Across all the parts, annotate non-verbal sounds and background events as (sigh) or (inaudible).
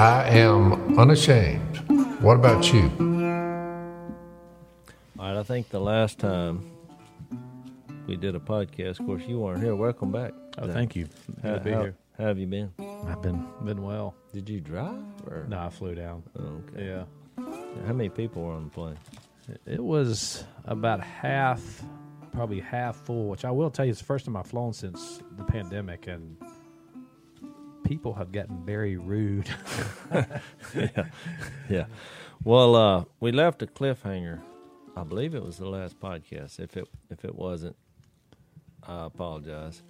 I am unashamed. What about you? All right, I think the last time we did a podcast, of course, you weren't here. Welcome back. Oh, thank you. How, Good to be how- here. how have you been? I've been been well. Did you drive? Or? No, I flew down. Oh, okay. Yeah. How many people were on the plane? It was about half, probably half full, which I will tell you, it's the first time I've flown since the pandemic, and people have gotten very rude. Yeah. (laughs) yeah. Well, uh, we left a cliffhanger. I believe it was the last podcast. If it if it wasn't, I apologize.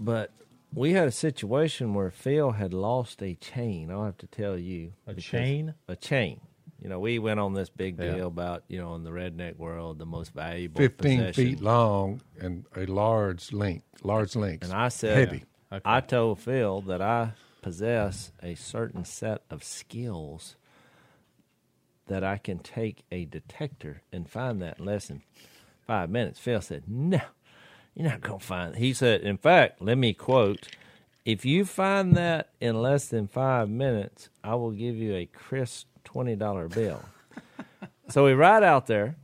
But we had a situation where Phil had lost a chain. I'll have to tell you A chain? A chain. You know, we went on this big Yeah. deal about you know in the redneck world the most valuable 15 possession. feet long and a large length, large lengths. And I said, heavy. Okay. I told Phil that I possess a certain set of skills that I can take a detector and find that in less than five minutes. Phil said, No, you're not going to find it. He said, In fact, let me quote, if you find that in less than five minutes, I will give you a crisp $20 bill. so we ride out there.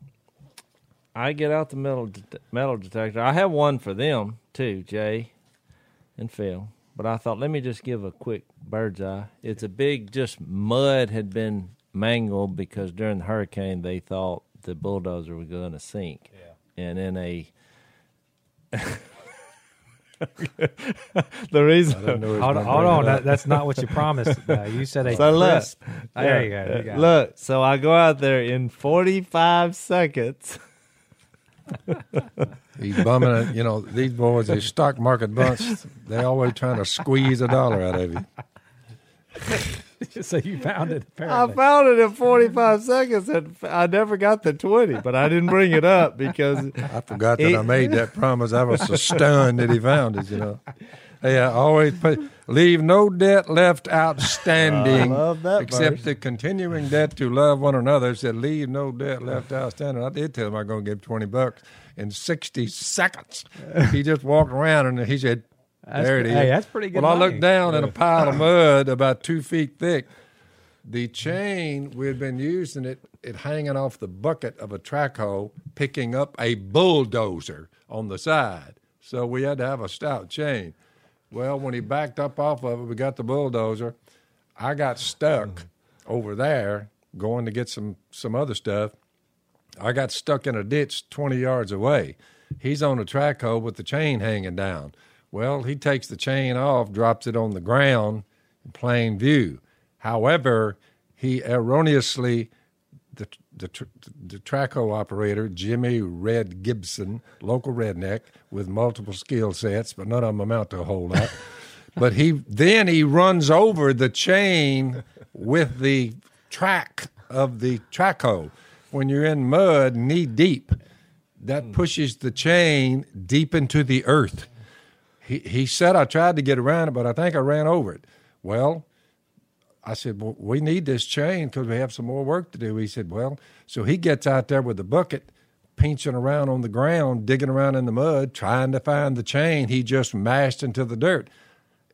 I get out the metal metal detector. I have one for them too, Jay and Phil. But I thought, let me just give a quick bird's eye. It's a big, just mud had been mangled because during the hurricane they thought the bulldozer was going to sink. Yeah. And in a. (laughs) the reason. I didn't know he was hold on, hold on. That, that's not what you promised. Uh, you said a (laughs) So look. crisp. There you go. You got it. Look, so I go out there in 45 seconds. (laughs) He's bumming it. You know, these boys, they stock market bunch, they always trying to squeeze a dollar out of you. (laughs) so you found it. I found it in 45 seconds and I never got the 20, but I didn't bring it up because I forgot that He- I made that promise. I was so stunned that he found it, you know. I always leave no debt left outstanding (laughs) I love that except the continuing debt to love one another. It said, leave no debt left outstanding. I did tell him I was going to give him 20 bucks in 60 seconds. (laughs) he just walked around and he said, That's there it is. hey, that's pretty good Well, I looked down at a pile of (laughs) mud about two feet thick. The chain, we had been using it, it hanging off the bucket of a track hoe, picking up a bulldozer on the side. So we had to have a stout chain. Well, when he backed up off of it, we got the bulldozer. I got stuck mm-hmm. over there going to get some some other stuff. I got stuck in a ditch 20 yards away. He's on a track hoe with the chain hanging down. Well, he takes the chain off, drops it on the ground in plain view. However, he erroneously, the, tr- the track operator, Jimmy Red Gibson, local redneck with multiple skill sets, but none of them amount to a whole lot. (laughs) but he then he runs over the chain with the track of the track hoe. When you're in mud knee deep, that hmm. pushes the chain deep into the earth. He, he said I tried to get around it, but I think I ran over it. Well, I said, well, we need this chain because we have some more work to do. He said, well, so he gets out there with the bucket, pinching around on the ground, digging around in the mud, trying to find the chain he just mashed into the dirt.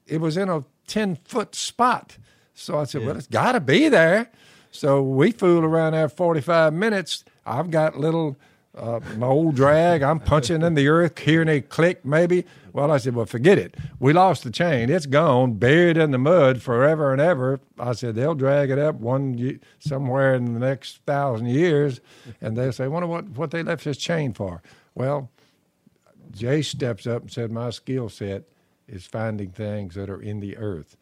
It was in a 10 foot spot. So I said, well, it's got to be there. So we fool around there 45 minutes. I've got little, uh, my old drag. I'm punching in the earth, hearing a click maybe. Well, I said, well, forget it. We lost the chain. It's gone, buried in the mud forever and ever. I said, they'll drag it up one somewhere in the next thousand years, and they'll say, wonder what, what they left this chain for. Well, Jay steps up and said, my skill set is finding things that are in the earth.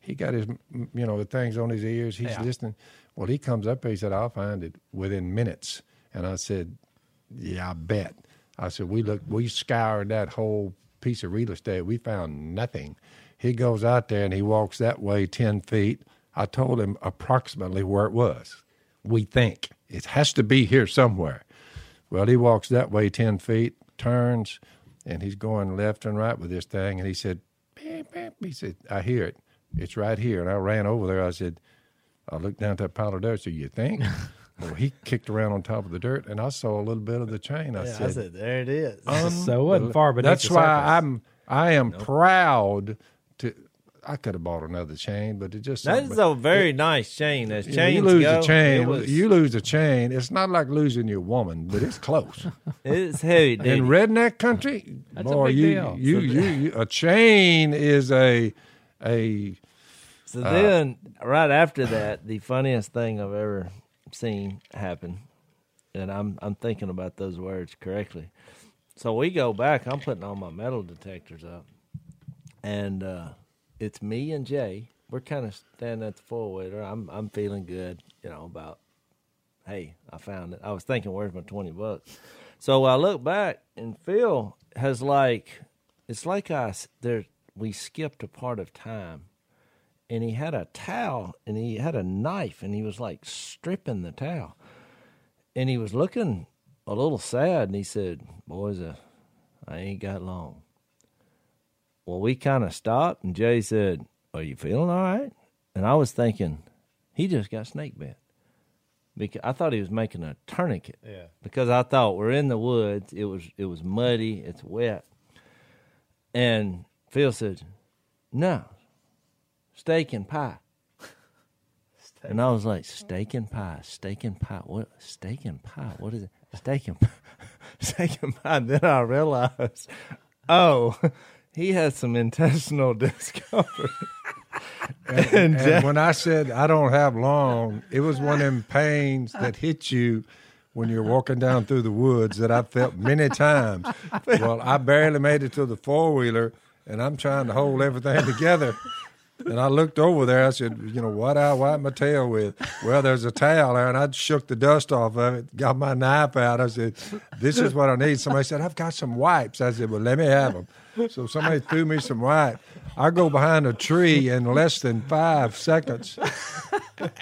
He got his, you know, the things on his ears. He's Yeah. listening. Well, he comes up. He said, "I'll find it within minutes." And I said, "Yeah, I bet." I said, "We looked. We scoured that whole piece of real estate. We found nothing." He goes out there and he walks that way ten feet. I told him approximately where it was. We think it has to be here somewhere. Well, he walks that way 10 feet, turns, and he's going left and right with this thing. And he said, beep, beep. he said, I hear it. It's right here. And I ran over there. I said, I looked down at that pile of dirt. So you think? (laughs) well, he kicked around on top of the dirt, and I saw a little bit of the chain. I Yeah, said, I said, there it is. so it wasn't far beneath That's why surface. I'm I am proud to I could have bought another chain, but it just That is a very nice chain. As you, know, chains you lose go, a chain. was- You lose a chain. It's not like losing your woman, but it's close. (laughs) it's heavy. dude. In redneck country, That's a boy, big you, deal. You, you, you, a chain is a a So Uh, then, right after that, the funniest thing I've ever seen happen, and I'm I'm thinking about those words correctly. So we go back. I'm putting all my metal detectors up, and uh, it's me and Jay. We're kind of standing at the wheeler. I'm I'm feeling good, you know, about hey, I found it. I was thinking, where's my twenty bucks? So I look back, and Phil has like, it's like I there. We skipped a part of time and he had a towel and he had a knife and he was like stripping the towel and he was looking a little sad and he said boys uh, i ain't got long well we kind of stopped and jay said are you feeling all right and i was thinking he just got snake bit because i thought he was making a tourniquet Yeah. because i thought we're in the woods it was it was muddy it's wet and phil said no steak and pie. Steak. (laughs) And I was like, steak and pie, steak and pie. What steak and pie? What is it? Steak and pie. (laughs) steak and pie. And Then I realized, oh, (laughs) he has some intestinal (laughs) discomfort. and (laughs) And when I said I don't have long, it was one of them pains that hit you when you're walking down through the woods that I felt many times. Well, I barely made it to the four wheeler, and I'm trying to hold everything together. And I looked over there. I said, "You know what? I wipe my tail with." Well, there's a towel there, and I shook the dust off of it. Got my knife out. I said, "This is what I need." Somebody said, "I've got some wipes." I said, "Well, let me have them." So somebody threw me some wipes. I go behind a tree in less than five seconds,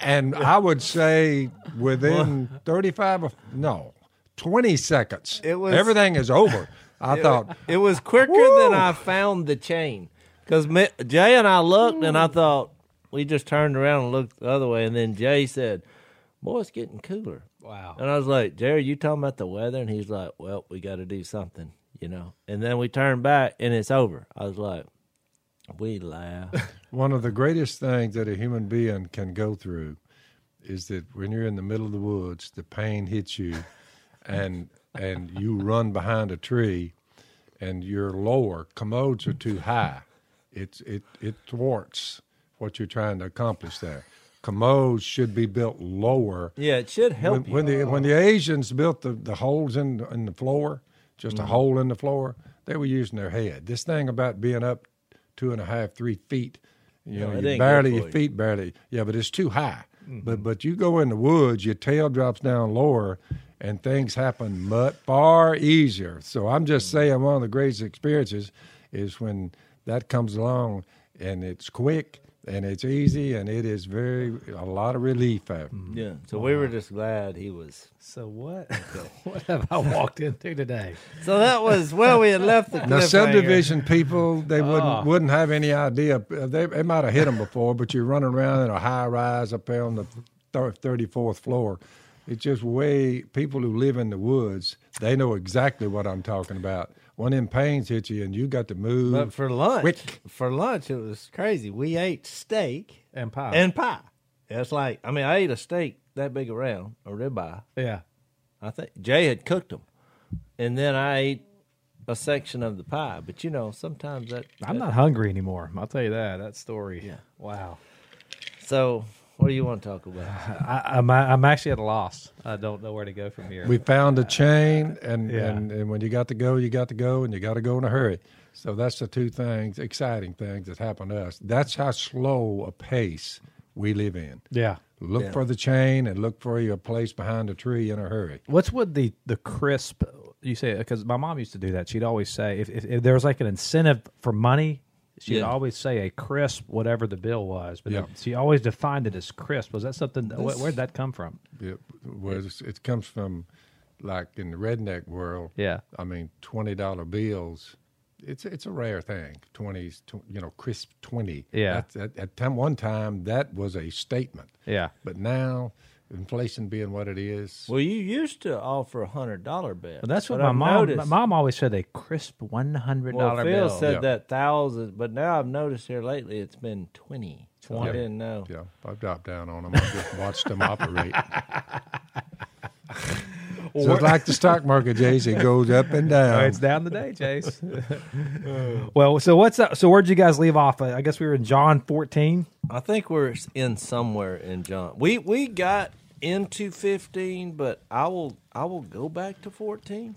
and I would say within thirty-five, or, no, twenty seconds, It was- everything is over. I thought, it was quicker than I found the chain. Because Jay and I looked, and I mm. thought, we just turned around and looked the other way. And then Jay said, boy, it's getting cooler. Wow. And I was like, Jerry, you talking about the weather? And he's like, well, we got to do something, you know. And then we turned back and it's over. I was like, we laugh. (laughs) One of the greatest things that a human being can go through is that when you're in the middle of the woods, the pain hits you, (laughs) and and you run behind a tree, and you're lower. Commodes are too high. It's it it thwarts what you're trying to accomplish there. Commodes should be built lower. yeah, it should help When, you. when the when the Asians built the, the holes in in the floor, just Mm-hmm. a hole in the floor, they were using their head. This thing about being up two and a half, three feet, you No, know, you barely your feet barely. Yeah, but it's too high. Mm-hmm. But but you go in the woods, your tail drops down lower, and things happen much far easier. So I'm just Mm-hmm. saying, one of the greatest experiences is when that comes along and it's quick and it's easy and it is very a lot of relief after. Mm-hmm. yeah, so we were just glad he was. So what? (laughs) what have I walked into today? So that was well, we had left the Now, cliffhanger. subdivision people, they wouldn't Oh. wouldn't have any idea. Uh, they, they might have hit them before, but you're running around in a high rise up there on the thirty fourth floor. It's just way people who live in the woods. They know exactly what I'm talking about. One of them pains hit you, and you got to move. But for lunch, Quick. for lunch, it was crazy. We ate steak And pie. and pie. It's like I mean, I ate a steak that big around a ribeye. yeah. I think Jay had cooked them, and then I ate a section of the pie. But you know, sometimes that I'm that- not hungry anymore. I'll tell you that. That story. Yeah. Wow. So, what do you want to talk about? (laughs) I, I'm I'm actually at a loss. I don't know where to go from here. we found a chain, and, Yeah. and and when you got to go, you got to go, and you got to go in a hurry. So that's the two things, exciting things that happen to us. That's how slow a pace we live in. yeah. Look Yeah. for the chain and look for your place behind a tree in a hurry. What's with the the crisp? You say because my mom used to do that. She'd always say if, if, if there was like an incentive for money, she'd Yeah. always say a crisp, whatever the bill was. But Yeah. she always defined it as crisp. Was that something? where, where'd that come from? It, was, it comes from, like in the redneck world. Yeah. I mean, twenty dollar bills. It's it's a rare thing. Twenties, tw- you know, crisp twenty. Yeah. That's, at, at time, one time, that was a statement. Yeah. But now, inflation being what it is. Well, you used to offer a hundred dollar bet. But that's what my I've mom. noticed- My mom always said a crisp one hundred Well, dollar Phil bill. said Yeah. that thousand, but now I've noticed here lately it's been twenty. So I Yeah. didn't know. Yeah, I've dropped down on them. I just watched them operate. (laughs) so it's like the stock market, Jase. It goes up and down. it's down today, Chase. (laughs) well, so what's up? So where'd you guys leave off? I guess we were in John fourteen. I think we're in somewhere in John. We we got into fifteen, but I will I will go back to fourteen.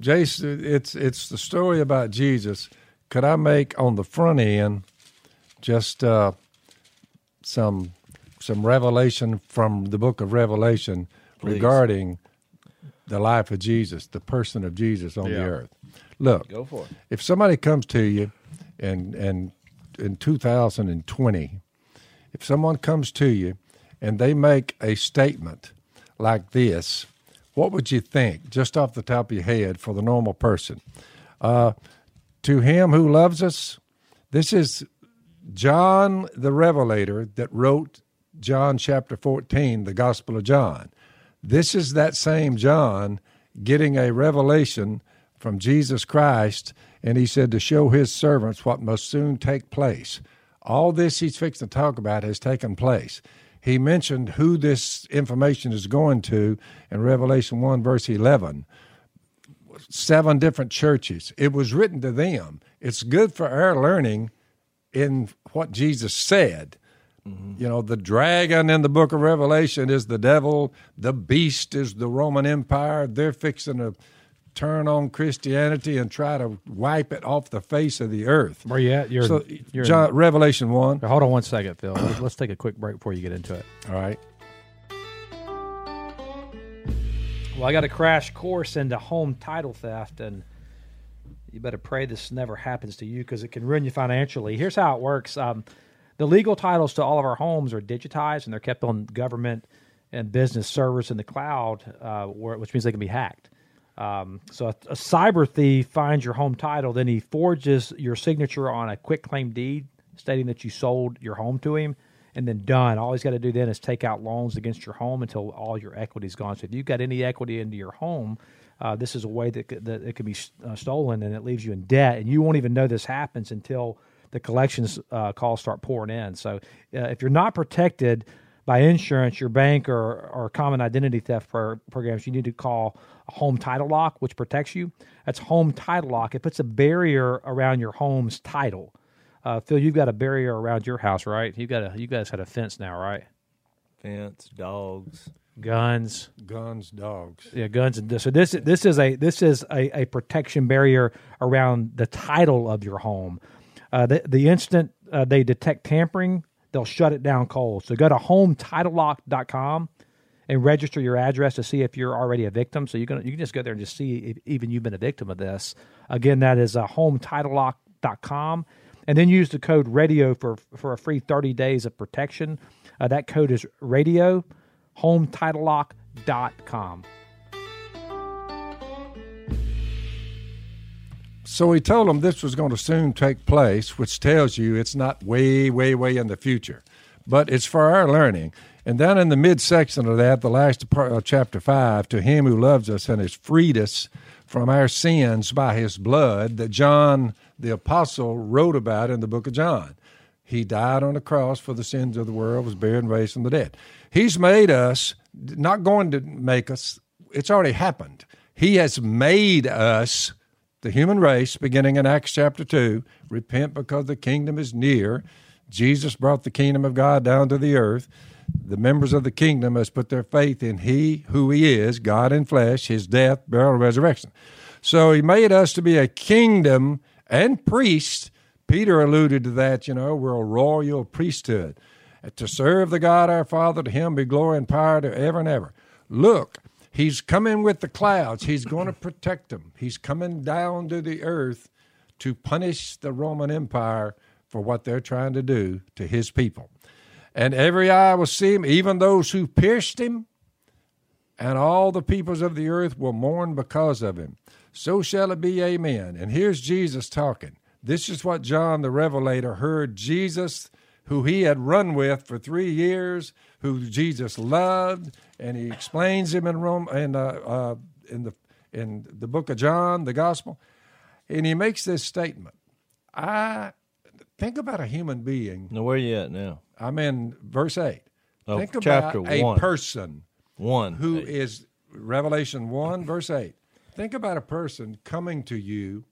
Jase, it's it's the story about Jesus. Could I make on the front end just uh, some some revelation from the book of Revelation Please. regarding the life of Jesus, the person of Jesus on the earth? Look, Go for it. if somebody comes to you and and in 2020 if someone comes to you and they make a statement like this what would you think just off the top of your head for the normal person uh, to him who loves us this is john the revelator that wrote john chapter 14 the gospel of john this is that same John getting a revelation from Jesus Christ, and he said to show his servants what must soon take place. All this he's fixing to talk about has taken place. He mentioned who this information is going to in Revelation 1, verse 11 seven different churches. It was written to them. It's good for our learning in what Jesus said. Mm-hmm. You know, the dragon in the book of Revelation is the devil, the beast is the Roman Empire. They're fixing to turn on Christianity and try to wipe it off the face of the earth. Where you at? You're, So, you're John, Revelation 1. Hold on one second, Phil. Let's- Let's take a quick break before you get into it. All right. Well, I got a crash course into home title theft, and you better pray this never happens to you because it can ruin you financially. Here's how it works: um, the legal titles to all of our homes are digitized, and they're kept on government and business servers in the cloud, uh, where, which means they can be hacked. Um, so a, a cyber thief finds your home title, then he forges your signature on a quick claim deed stating that you sold your home to him, and then done. All he's got to do then is take out loans against your home until all your equity's gone. So if you've got any equity into your home, uh, this is a way that, that it can be uh, stolen and it leaves you in debt, and you won't even know this happens until the collections uh, calls start pouring in. So uh, if you're not protected by insurance, your bank, or, or common identity theft pro- programs, you need to call a home title lock, which protects you. That's home title lock. It puts a barrier around your home's title. Uh, Phil, you've got a barrier around your house, right? You got a you guys had a fence now, right? Fence, dogs. Guns, Guns, dogs. yeah, guns and this. So this this is a this is a, a protection barrier around the title of your home. Uh, the the instant uh, they detect tampering, they'll shut it down cold. So go to hometitlelock.com and register your address to see if you're already a victim. So you can you can just go there and just see if even you've been a victim of this. Again, that is uh, hometitlelock.com, and then use the code radio for for a free 30 days of protection. Uh, that code is radio. Hometitlelock.com. So he told them this was going to soon take place, which tells you it's not way, way, way in the future, but it's for our learning. And then in the midsection of that, the last part of chapter 5, to him who loves us and has freed us from our sins by his blood, that John the apostle wrote about in the book of John. He died on the cross for the sins of the world, was buried and raised from the dead. He's made us, not going to make us, it's already happened. He has made us the human race, beginning in Acts chapter 2, repent because the kingdom is near. Jesus brought the kingdom of God down to the earth. The members of the kingdom must put their faith in He who He is, God in flesh, His death, burial, and resurrection. So He made us to be a kingdom and priest. Peter alluded to that, you know, we're a royal priesthood. To serve the God our Father, to Him be glory and power to ever and ever. Look, He's coming with the clouds. He's going to protect them. He's coming down to the earth to punish the Roman Empire for what they're trying to do to his people. And every eye will see him, even those who pierced him, and all the peoples of the earth will mourn because of him. So shall it be, amen. And here's Jesus talking. This is what John the Revelator heard Jesus, who he had run with for three years, who Jesus loved, and he explains him in Rome in uh, uh, in the in the book of John, the Gospel, and he makes this statement. I think about a human being. Now, where you at now? I'm in verse eight. Oh, think chapter about a one. person One. who Hey, is Revelation 1, verse 8. Think about a person coming to you,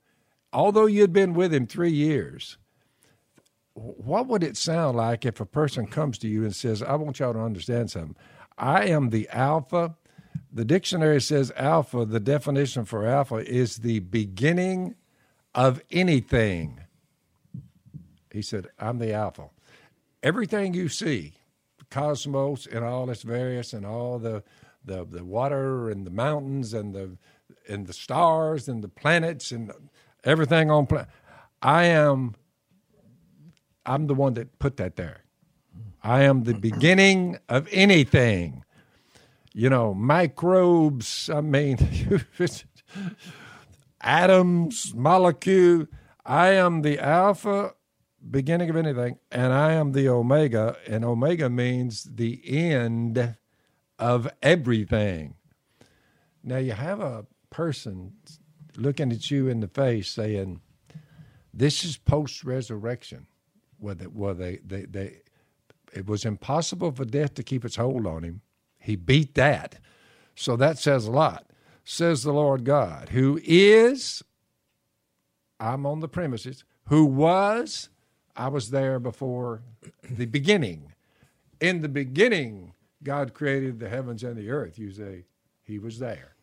although you'd been with him three years. What would it sound like if a person comes to you and says, I want y'all to understand something? I am the Alpha. The dictionary says Alpha, the definition for Alpha is the beginning of anything. He said, I'm the Alpha. Everything you see, cosmos and all its various and all the, the, the water and the mountains and the and the stars and the planets and everything on planet. I am I'm the one that put that there. I am the beginning of anything. You know, microbes, I mean (laughs) atoms, molecule. I am the alpha beginning of anything, and I am the omega, and omega means the end of everything. Now you have a person looking at you in the face saying, This is post resurrection. Where they, where they, they, they, it was impossible for death to keep its hold on him. He beat that. So that says a lot. Says the Lord God, who is, I'm on the premises, who was, I was there before the beginning. In the beginning, God created the heavens and the earth. You say, He was there.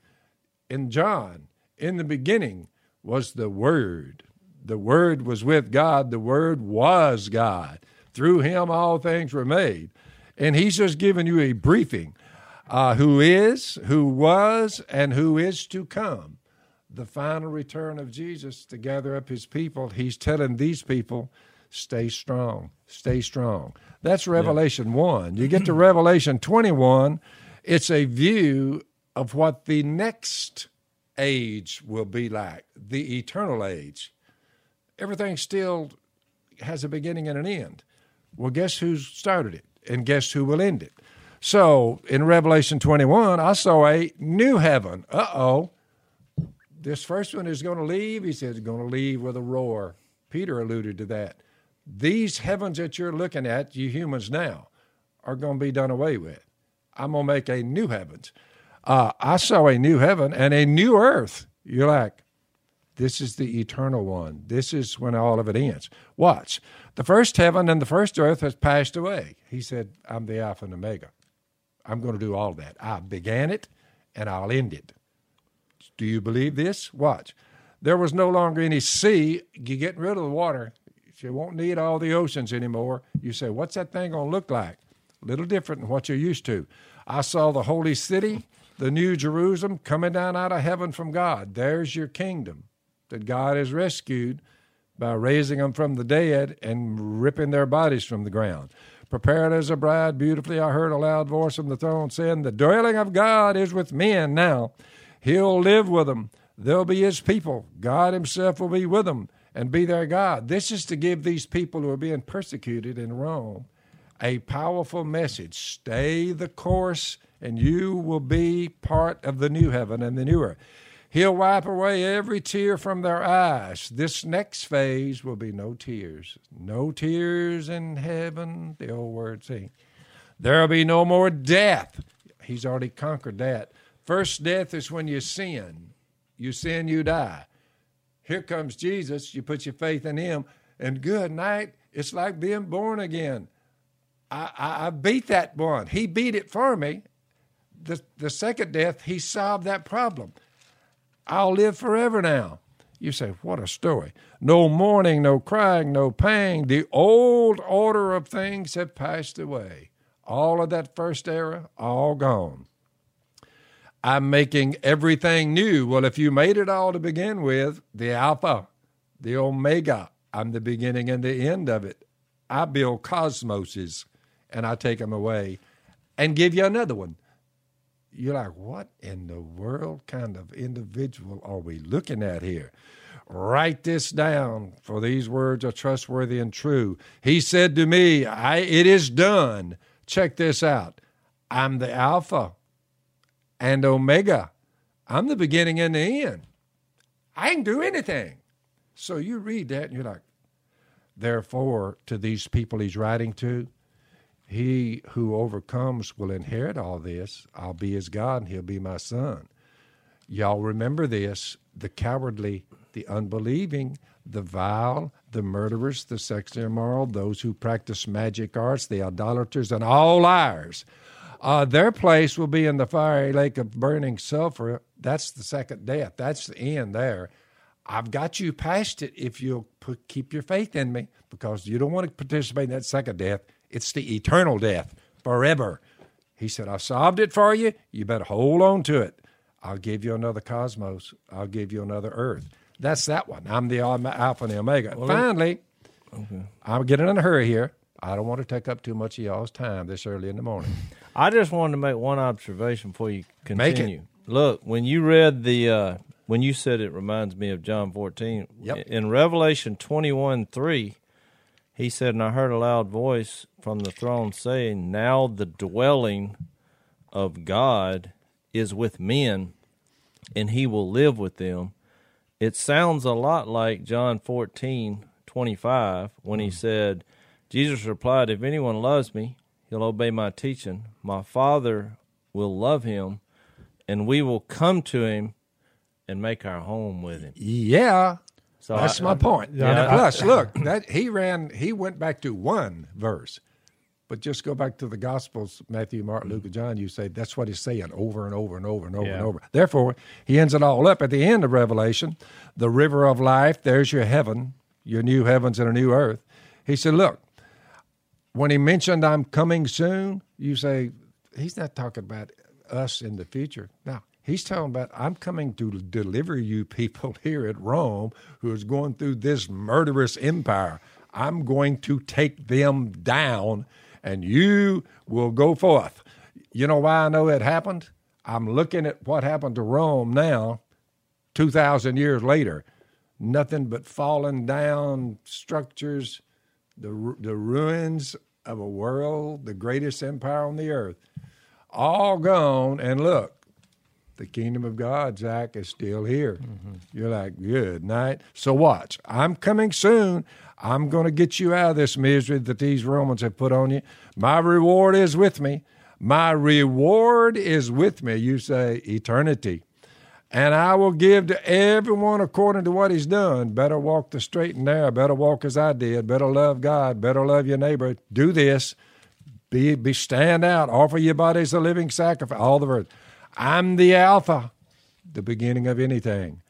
In John, in the beginning was the Word. The Word was with God. The Word was God. Through Him, all things were made. And He's just giving you a briefing uh, who is, who was, and who is to come. The final return of Jesus to gather up His people. He's telling these people, stay strong, stay strong. That's Revelation 1. You get to Revelation 21, it's a view of what the next age will be like, the eternal age. Everything still has a beginning and an end. Well, guess who started it? And guess who will end it? So in Revelation 21, I saw a new heaven. Uh oh. This first one is going to leave. He says, going to leave with a roar. Peter alluded to that. These heavens that you're looking at, you humans now, are going to be done away with. I'm going to make a new heavens. Uh, I saw a new heaven and a new earth. You're like, this is the eternal one. This is when all of it ends. Watch. The first heaven and the first earth has passed away. He said, I'm the Alpha and Omega. I'm going to do all that. I began it and I'll end it. Do you believe this? Watch. There was no longer any sea. You're getting rid of the water. You won't need all the oceans anymore. You say, what's that thing going to look like? A little different than what you're used to. I saw the holy city, the new Jerusalem, coming down out of heaven from God. There's your kingdom that God has rescued by raising them from the dead and ripping their bodies from the ground. Prepared as a bride, beautifully, I heard a loud voice from the throne saying, The dwelling of God is with men now. He'll live with them. They'll be his people. God himself will be with them and be their God. This is to give these people who are being persecuted in Rome a powerful message. Stay the course, and you will be part of the new heaven and the new earth. He'll wipe away every tear from their eyes. This next phase will be no tears. No tears in heaven, the old word saying. There'll be no more death. He's already conquered that. First death is when you sin. You sin, you die. Here comes Jesus. You put your faith in him, and good night. It's like being born again. I, I, I beat that one. He beat it for me. The, the second death, he solved that problem. I'll live forever now. You say, what a story. No mourning, no crying, no pain. The old order of things have passed away. All of that first era, all gone. I'm making everything new. Well, if you made it all to begin with, the Alpha, the Omega, I'm the beginning and the end of it. I build cosmoses and I take them away and give you another one. You're like, what in the world kind of individual are we looking at here? Write this down, for these words are trustworthy and true. He said to me, I, It is done. Check this out. I'm the Alpha and Omega. I'm the beginning and the end. I can do anything. So you read that and you're like, Therefore, to these people he's writing to, he who overcomes will inherit all this. I'll be his God and he'll be my son. Y'all remember this the cowardly, the unbelieving, the vile, the murderers, the sexually immoral, those who practice magic arts, the idolaters, and all liars. Uh, their place will be in the fiery lake of burning sulfur. That's the second death. That's the end there. I've got you past it if you'll put, keep your faith in me because you don't want to participate in that second death. It's the eternal death forever. He said, I solved it for you. You better hold on to it. I'll give you another cosmos. I'll give you another earth. That's that one. I'm the Alpha and the Omega. Well, Finally, okay. I'm getting in a hurry here. I don't want to take up too much of y'all's time this early in the morning. I just wanted to make one observation before you continue. Look, when you read the uh, when you said it reminds me of John 14. Yep. In Revelation 21 3, he said, And I heard a loud voice from the throne saying, Now the dwelling of God is with men, and he will live with them. It sounds a lot like John 14 25 when he hmm. said, Jesus replied, If anyone loves me, he'll obey my teaching. My Father will love him, and we will come to him and make our home with him. Yeah. So that's I, my I, point. Yeah, plus, look, that he ran. He went back to one verse, but just go back to the Gospels, Matthew, Mark, Luke, and John. You say that's what he's saying over and over and over and over yeah. and over. Therefore, he ends it all up at the end of Revelation, the river of life. There's your heaven, your new heavens and a new earth. He said, look. When he mentioned I'm coming soon, you say he's not talking about us in the future. Now, He's talking about, I'm coming to deliver you people (laughs) here at Rome who is going through this murderous empire. I'm going to take them down and you will go forth. You know why I know it happened? I'm looking at what happened to Rome now, 2,000 years later. Nothing but falling down structures, the, the ruins of a world, the greatest empire on the earth, all gone. And look, the kingdom of God, Zach, is still here. Mm-hmm. You're like, good night. So watch. I'm coming soon. I'm going to get you out of this misery that these Romans have put on you. My reward is with me. My reward is with me. You say eternity. And I will give to everyone according to what he's done. Better walk the straight and narrow. Better walk as I did. Better love God. Better love your neighbor. Do this. Be, be stand out. Offer your bodies a living sacrifice. All the words. I'm the Alpha, the beginning of anything.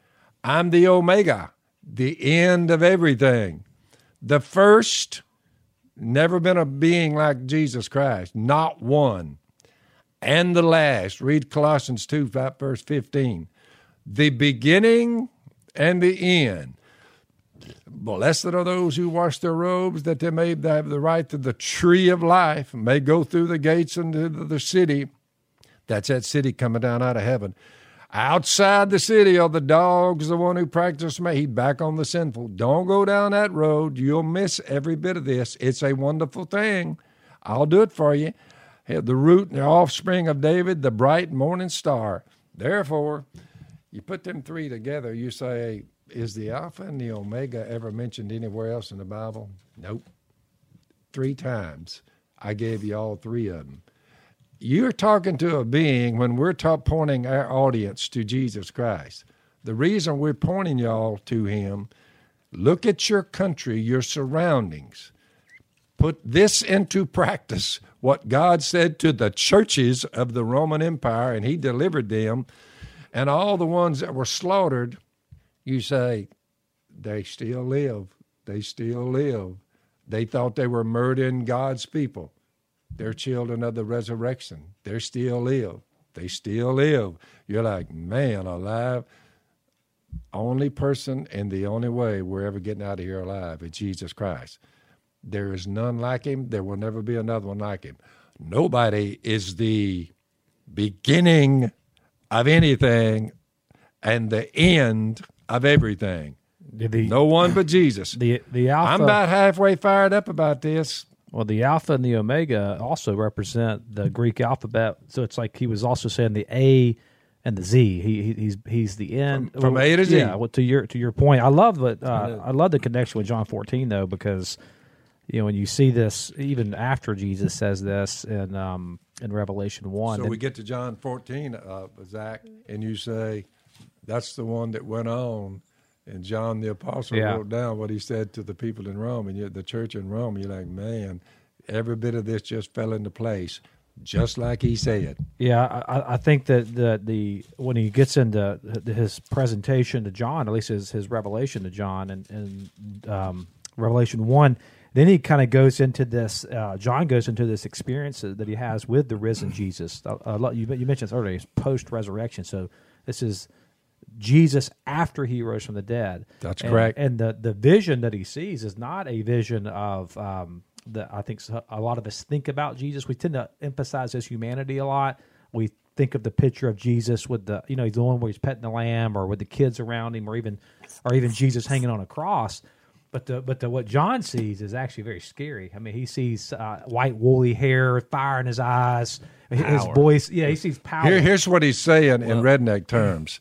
I'm the Omega, the end of everything. The first, never been a being like Jesus Christ, not one. And the last, read Colossians 2, verse 15. The beginning and the end. Blessed are those who wash their robes, that they may have the right to the tree of life, may go through the gates into the city. That's that city coming down out of heaven. Outside the city are the dogs, the one who practiced me. He back on the sinful. Don't go down that road. You'll miss every bit of this. It's a wonderful thing. I'll do it for you. The root and the offspring of David, the bright morning star. Therefore, you put them three together, you say, is the Alpha and the Omega ever mentioned anywhere else in the Bible? Nope. Three times. I gave you all three of them you're talking to a being when we're pointing our audience to Jesus Christ. The reason we're pointing y'all to him, look at your country, your surroundings. Put this into practice, what God said to the churches of the Roman Empire, and he delivered them. And all the ones that were slaughtered, you say, they still live. They still live. They thought they were murdering God's people. They're children of the resurrection. They still live. They still live. You're like, man, alive. Only person and the only way we're ever getting out of here alive is Jesus Christ. There is none like him. There will never be another one like him. Nobody is the beginning of anything and the end of everything. The, No one but Jesus. the the alpha. I'm about halfway fired up about this. Well, the alpha and the omega also represent the Greek alphabet. So it's like he was also saying the A and the Z. He, he he's he's the end From- from A to Z. Yeah. Well, to your to your point, I love what uh, I love the connection with John 14 though because you know when you see this even after Jesus says this in um, in Revelation one. So we get to John 14, uh, Zach, and you say, that's the one that went on. And John the Apostle Yeah. wrote down what he said to the people in Rome, and you the church in Rome. You're like, man, every bit of this just fell into place, just like he said. Yeah, I, I- I think that the the when he gets into his presentation to John, at least his his revelation to John, and and um, Revelation one, then he kind of goes into this. Uh, John goes into this experience that he has with the risen Jesus. Uh, you you mentioned this earlier, it's post resurrection. So this is Jesus after he rose from the dead. That's And- correct. And the the vision that he sees is not a vision of um, that I think a lot of us think about Jesus. We tend to emphasize his humanity a lot. We think of the picture of Jesus with the you know he's the one where he's petting the lamb, or with the kids around him, or even or even Jesus hanging on a cross. But the but the what John sees is actually very scary. I mean, he sees uh, white woolly hair, fire in his eyes, his voice. Yeah, he sees power. Here, here's what he's saying in redneck terms.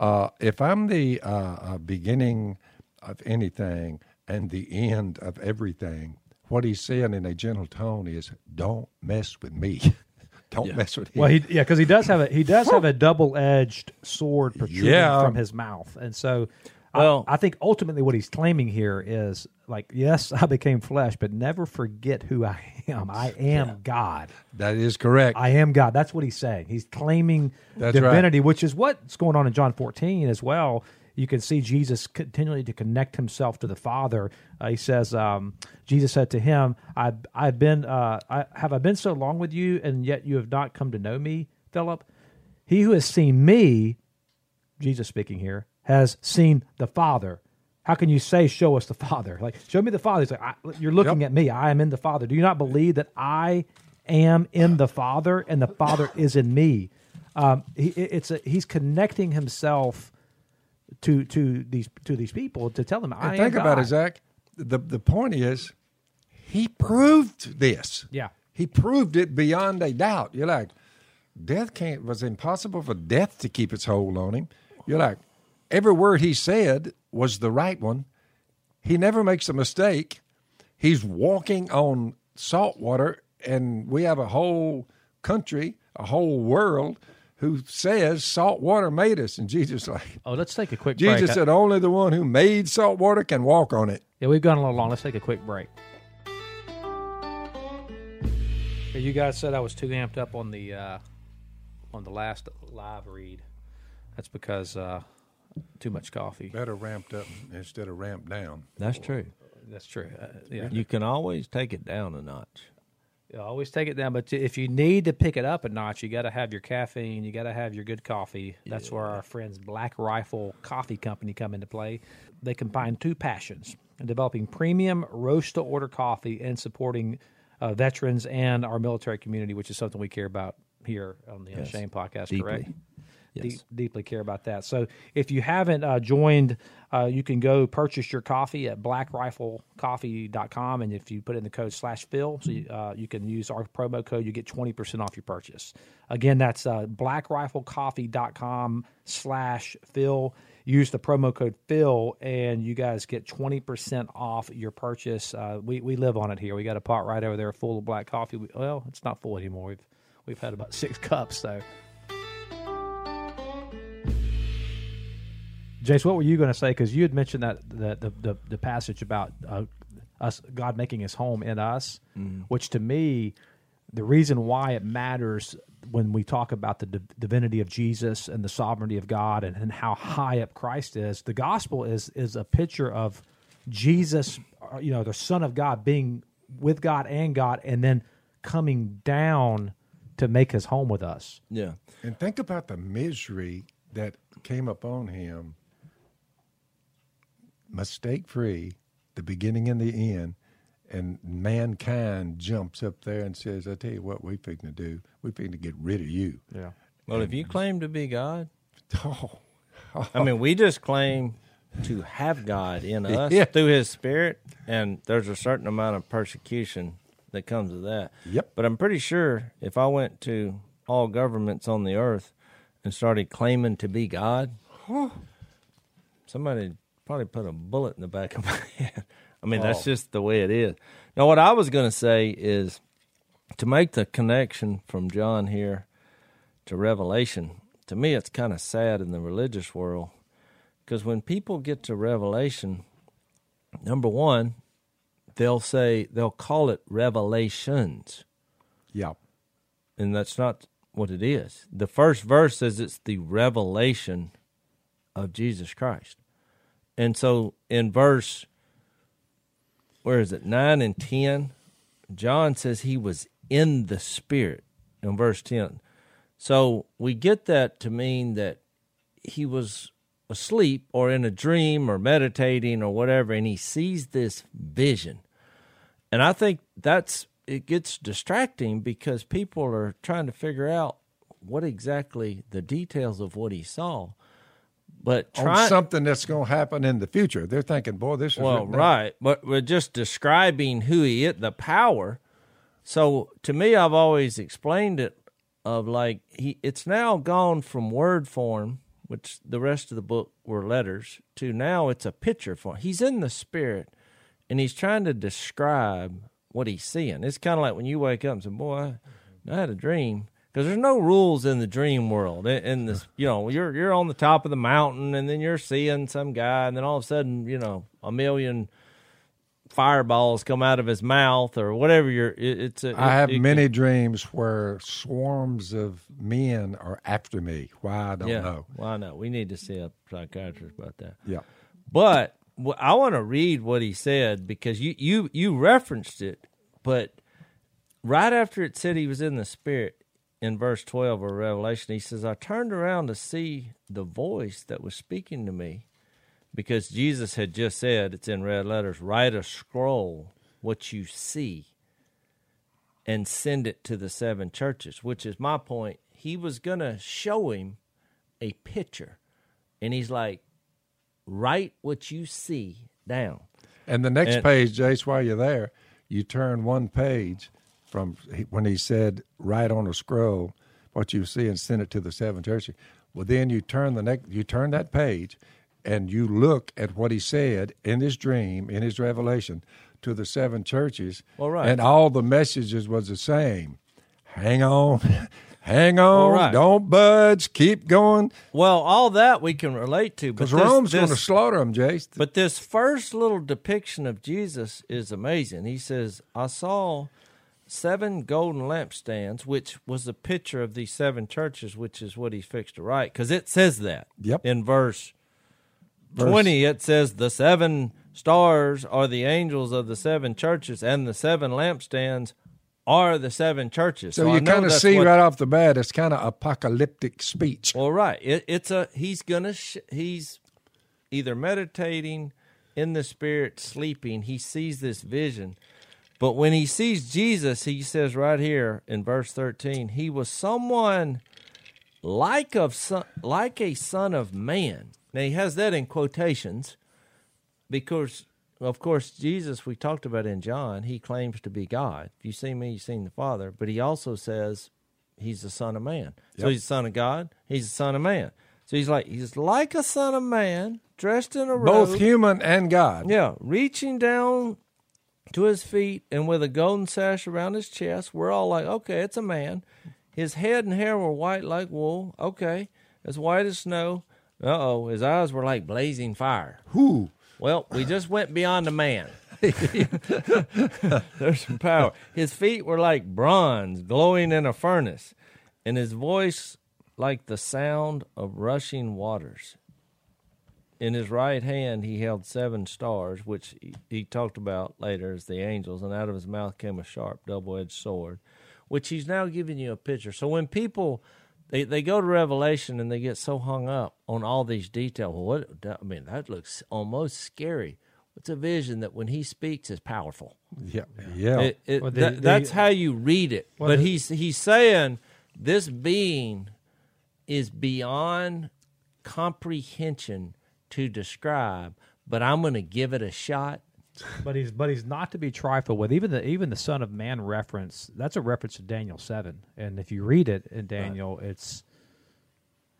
Uh, if I'm the uh, uh, beginning of anything and the end of everything, what he's saying in a gentle tone is, "Don't mess with me. (laughs) Don't mess with him." Well, he yeah, because he does have a he does have a double edged sword protruding Yeah. from his mouth, and so. Well- I, I think ultimately what he's claiming here is like, yes, (laughs) I became flesh, but never forget who I am. I am God. that is correct. I am God. That's what he's saying. He's claiming That's right. divinity, which is what's going on in John 14 as well. You can see Jesus continually to connect himself to the Father. Uh, he says, um, Jesus said to him, I, I've been, uh, I, have I been so long with you, and yet you have not come to know me, Philip? He who has seen me, Jesus speaking here, has seen the Father. How can you say, "Show us the Father"? Like, show me the Father. He's like, I, "You're looking Yep. at me. I am in the Father." Do you not believe that I am in the Father and the Father is in me? Um, he, it's a, he's connecting himself to to these to these people to tell them, "I think about God." it, Zach. The the point is, he proved this. Yeah. he proved it beyond a doubt. You're like, death can't was impossible for death to keep its hold on him. You're like, every word he said was the right one. He never makes a mistake. He's walking on salt water, and we have a whole country, a whole world who says salt water made us. And Jesus, like, Oh, let's take a quick break. Jesus said, only the one who made salt water can walk on it. Yeah, we've gone a little long. Let's take a quick break. You guys said I was too amped up on the uh, on the last live read. That's because uh, too much coffee. Better ramped up instead of ramped down. That's true. That's true. Uh, yeah, You can always take it down a notch. You always take it down. But if you need to pick it up a notch, you got to have your caffeine. You got to have your good coffee. That's where our friends Black Rifle Coffee Company come into play. They combine two passions: developing premium roast to order coffee and supporting uh, veterans and our military community, which is something we care about here on the Yes. Unashamed podcast. Deeply. Correct? Yes. deep, deeply care about that. So if you haven't uh, joined, uh, you can go purchase your coffee at blackriflecoffee.com. And if you put in the code slash Phil, so you, uh, you can use our promo code, you get 20% off your purchase. Again, that's uh, blackriflecoffee.com slash Phil. Use the promo code Phil, and you guys get 20% off your purchase. Uh, we, we live on it here. We got a pot right over there full of black coffee. We, well, it's not full anymore. We've, we've had about six (laughs) cups, so. Jase, what were you going to say? Because you had mentioned that the the, the, the passage about uh, us God making His home in us, which to me, the reason why it matters when we talk about the div- divinity of Jesus and the sovereignty of God and, and how high up Christ is, the gospel is is a picture of Jesus, uh, you know, the Son of God being with God and God, and then coming down to make His home with us. Yeah. And think about the misery that came upon him, mistake free, the beginning and the end. And mankind jumps up there and says, I tell you what, we're fixing to do. We're fixing to get rid of you. Yeah. Well, if you claim to be God, (laughs) Oh, I mean, we just claim to have God in (laughs) us Yeah. through His Spirit, and there's a certain amount of persecution that comes with that. Yep. But I'm pretty sure if I went to all governments on the earth and started claiming to be God, somebody probably put a bullet in the back of my (laughs) head. I mean, that's Oh. just the way it is. Now, what I was going to say is to make the connection from John here to Revelation. To me, it's kind of sad in the religious world because when people get to Revelation, number one, they'll say they'll call it revelations Yeah. and that's not what it is. The first verse says it's the revelation of Jesus Christ. And so in verse where is it? 9 and 10, John says he was in the spirit in verse 10. So we get that to mean that he was asleep or in a dream or meditating or whatever and he sees this vision. And I think that's it gets distracting because people are trying to figure out what exactly the details of what he saw. But On something that's going to happen in the future. They're thinking, boy, this is well, right, but we're just describing who he is, the power. So to me, I've always explained it of like he. It's now gone from word form, which the rest of the book were letters, to now it's a picture form. He's in the spirit, and he's trying to describe what he's seeing. It's kind of like when you wake up and say, "Boy, I, I had a dream." Because there's no rules in the dream world. In- In this, (laughs) you know, you're you're on the top of the mountain, and then you're seeing some guy, and then all of a sudden, you know, a million fireballs come out of his mouth or whatever. You're, it, it's. A, I it- have it- many dreams where swarms of men are after me. Why I don't yeah, know. Well, I know we need to see a psychiatrist about that. Yeah. But wh- I want to read what he said because you you you referenced it, but right after it said he was in the spirit in verse 12 of Revelation, he says, I turned around to see the voice that was speaking to me because Jesus had just said, it's in red letters, write a scroll, what you see, and send it to the seven churches, which is my point. He was going to show him a picture. And he's like, write what you see down. And the next And- page, Jase, while you're there, you turn one page from when he said, "Write on a scroll what you see and send it to the seven churches." Well, then you turn the next, you turn that page, and you look at what he said in his dream, in his revelation, to the seven churches. All right. And all the messages was the same. Hang on, (laughs) hang on, right. don't budge, keep going, Well, all that we can relate to. because Rome's going to slaughter them, Jase. But this first little depiction of Jesus is amazing. He says, I saw seven golden lampstands, which was a picture of these seven churches, which is what he's fixed to write. Because it says that. Yep. In verse, Verse- 20, it says, The seven stars are the angels of the seven churches, and the seven lampstands are the seven churches. So, I you kind of see what- right off the bat, it's kind of apocalyptic speech. Well, right. It, it's a he's gonna sh- he's either meditating in the spirit, sleeping. He sees this vision, but when he sees Jesus, he says right here in verse thirteen, he was someone like of son, like a son of man. Now he has that in quotations because. Of course, Jesus, we talked about in John, he claims to be God. If you see me, you've seen the Father. But he also says he's the Son of Man. So he's the Son of God. He's the Son of Man. So he's like he's like a Son of Man, dressed in a robe, Both human and God. yeah, reaching down to his feet and with a golden sash around his chest. We're all like, okay, it's a man. His head and hair were white like wool. Okay, as white as snow. Uh oh, his eyes were like blazing fire. Who? Well, we just went beyond the man. (laughs) There's some power. His feet were like bronze glowing in a furnace, and his voice like the sound of rushing waters. In his right hand he held seven stars, which he, he talked about later as the angels, and out of his mouth came a sharp double edged sword, which he's now giving you a picture. So when people they, they go to Revelation and they get so hung up on all these details. Well, what I mean, that looks almost scary. It's a vision that when he speaks is powerful. Yeah. Yeah. It, it, Well, the- that- the- that's how you read it. Well, but the- he's he's saying this being is beyond comprehension to describe, but I'm going to give it a shot. But he's but he's not to be trifled with. Even the even the Son of Man reference that's a reference to Daniel seven, and if you read it in Daniel, it's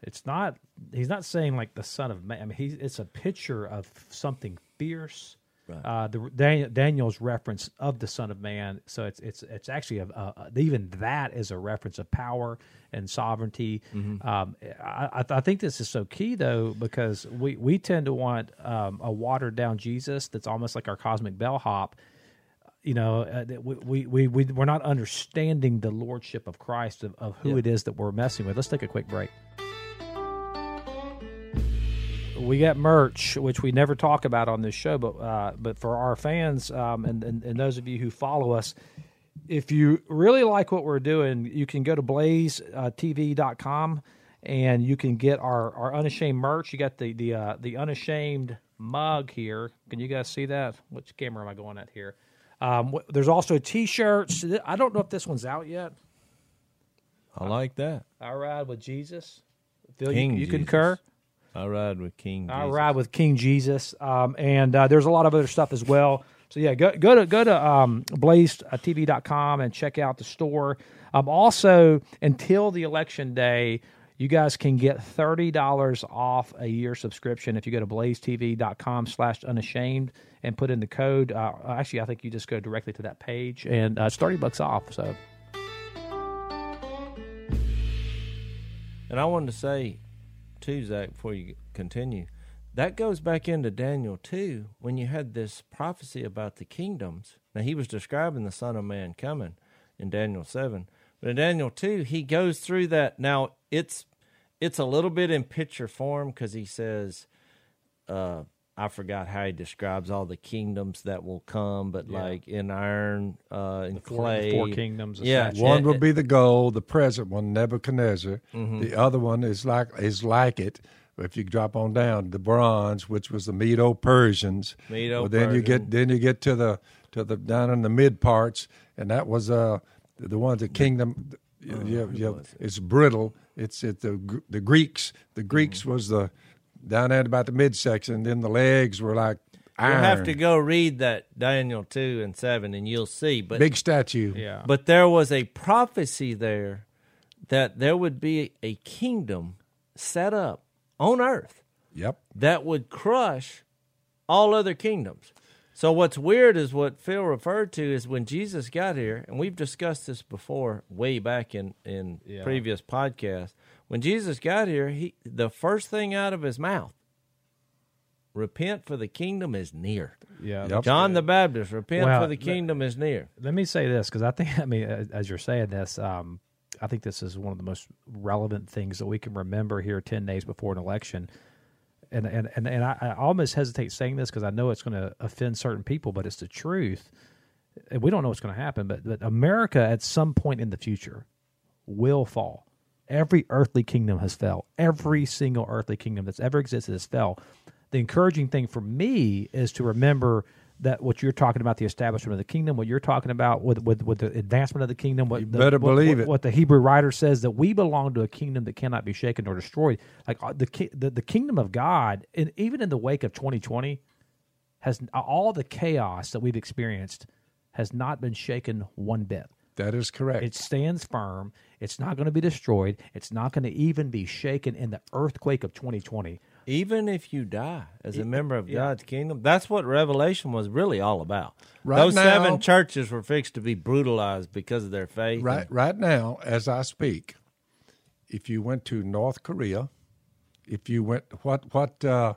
it's not he's not saying like the Son of Man. I mean, he's it's a picture of something fierce. Right. Uh, the Daniel, Daniel's reference of the Son of Man, so it's it's it's actually a, a, even that is a reference of power and sovereignty. Um, I, I, think this is so key though because we, we tend to want um, a watered down Jesus that's almost like our cosmic bellhop. You know, uh, that we, we, we, we, we're not understanding the lordship of Christ of, of who Yeah. it is that we're messing with. Let's take a quick break. We got merch, which we never talk about on this show, but uh, but for our fans um, and, and and those of you who follow us, if you really like what we're doing, you can go to blazetv.com and you can get our, our unashamed merch. You got the the uh, the unashamed mug here. Can you guys see that? Which camera am I going at here? Um, wh- there's also t-shirts. I don't know if this one's out yet. I like that. I ride with Jesus. Phil, King you, you Jesus. concur? I ride with King. I Jesus. ride with King Jesus, um, and uh, there's a lot of other stuff as well. So yeah, go go to go to um, blazetv.com and check out the store. Um, also, until the election day, you guys can get thirty dollars off a year subscription if you go to blazetv.com slash unashamed and put in the code. Uh, actually, I think you just go directly to that page, and uh, it's thirty bucks off. So And I wanted to say, too, Zach, before you continue, that goes back into Daniel 2 when you had this prophecy about the kingdoms. Now, he was describing the Son of Man coming in Daniel 7. But in Daniel 2, he goes through that. Now, it's it's a little bit in picture form because he says, uh, I forgot how he describes all the kingdoms that will come, but Yeah. like in iron, uh, in four, clay. four kingdoms. Yeah. One And- will be the gold, the present one, Nebuchadnezzar. Mm-hmm. The other one is like is like it. If you drop on down, the bronze, which was the Medo Persians. Medo Well, then you get then you get to the to the down in the mid parts, and that was uh the one the kingdom. Oh, yeah, yeah, it's brittle. It's it the the Greeks. The Greeks Mm-hmm. was the down at about the midsection. Then the legs were like iron. You'll have to go read that Daniel 2 and 7 and you'll see. But big statue. Yeah. But there was a prophecy there that there would be a kingdom set up on earth Yep. that would crush all other kingdoms. So what's weird is what Phil referred to is when Jesus got here, and we've discussed this before way back in in Yeah. previous podcasts. When Jesus got here, he the first thing out of his mouth, repent for the kingdom is near. yeah. Yep. John the Baptist, repent Well, for the the- kingdom is near. let me say this because I think (laughs) I mean as, as you're saying this, um, I think this is one of the most relevant things that we can remember here ten days before an election. And and and, and I, I almost hesitate saying this because I know it's going to offend certain people, but it's the truth. And we don't know what's going to happen, but but America at some point in the future will fall. Every earthly kingdom has fell. Every single earthly kingdom that's ever existed has fell. The encouraging thing for me is to remember that what you're talking about, the establishment of the kingdom, what you're talking about with with, with the advancement of the kingdom, what You the, better what- believe what, it. What the Hebrew writer says that we belong to a kingdom that cannot be shaken or destroyed. Like uh, the the, the kingdom of God, and even in the wake of 2020, has all the chaos that we've experienced has not been shaken one bit. That is correct. It stands firm. It's not going to be destroyed. It's not going to even be shaken in the earthquake of 2020. even if you die as a member of yeah. God's kingdom, that's what Revelation was really all about. Right Those now- seven churches were fixed to be brutalized because of their faith. Right, right now, as I speak, if you went to North Korea, if you went what what uh,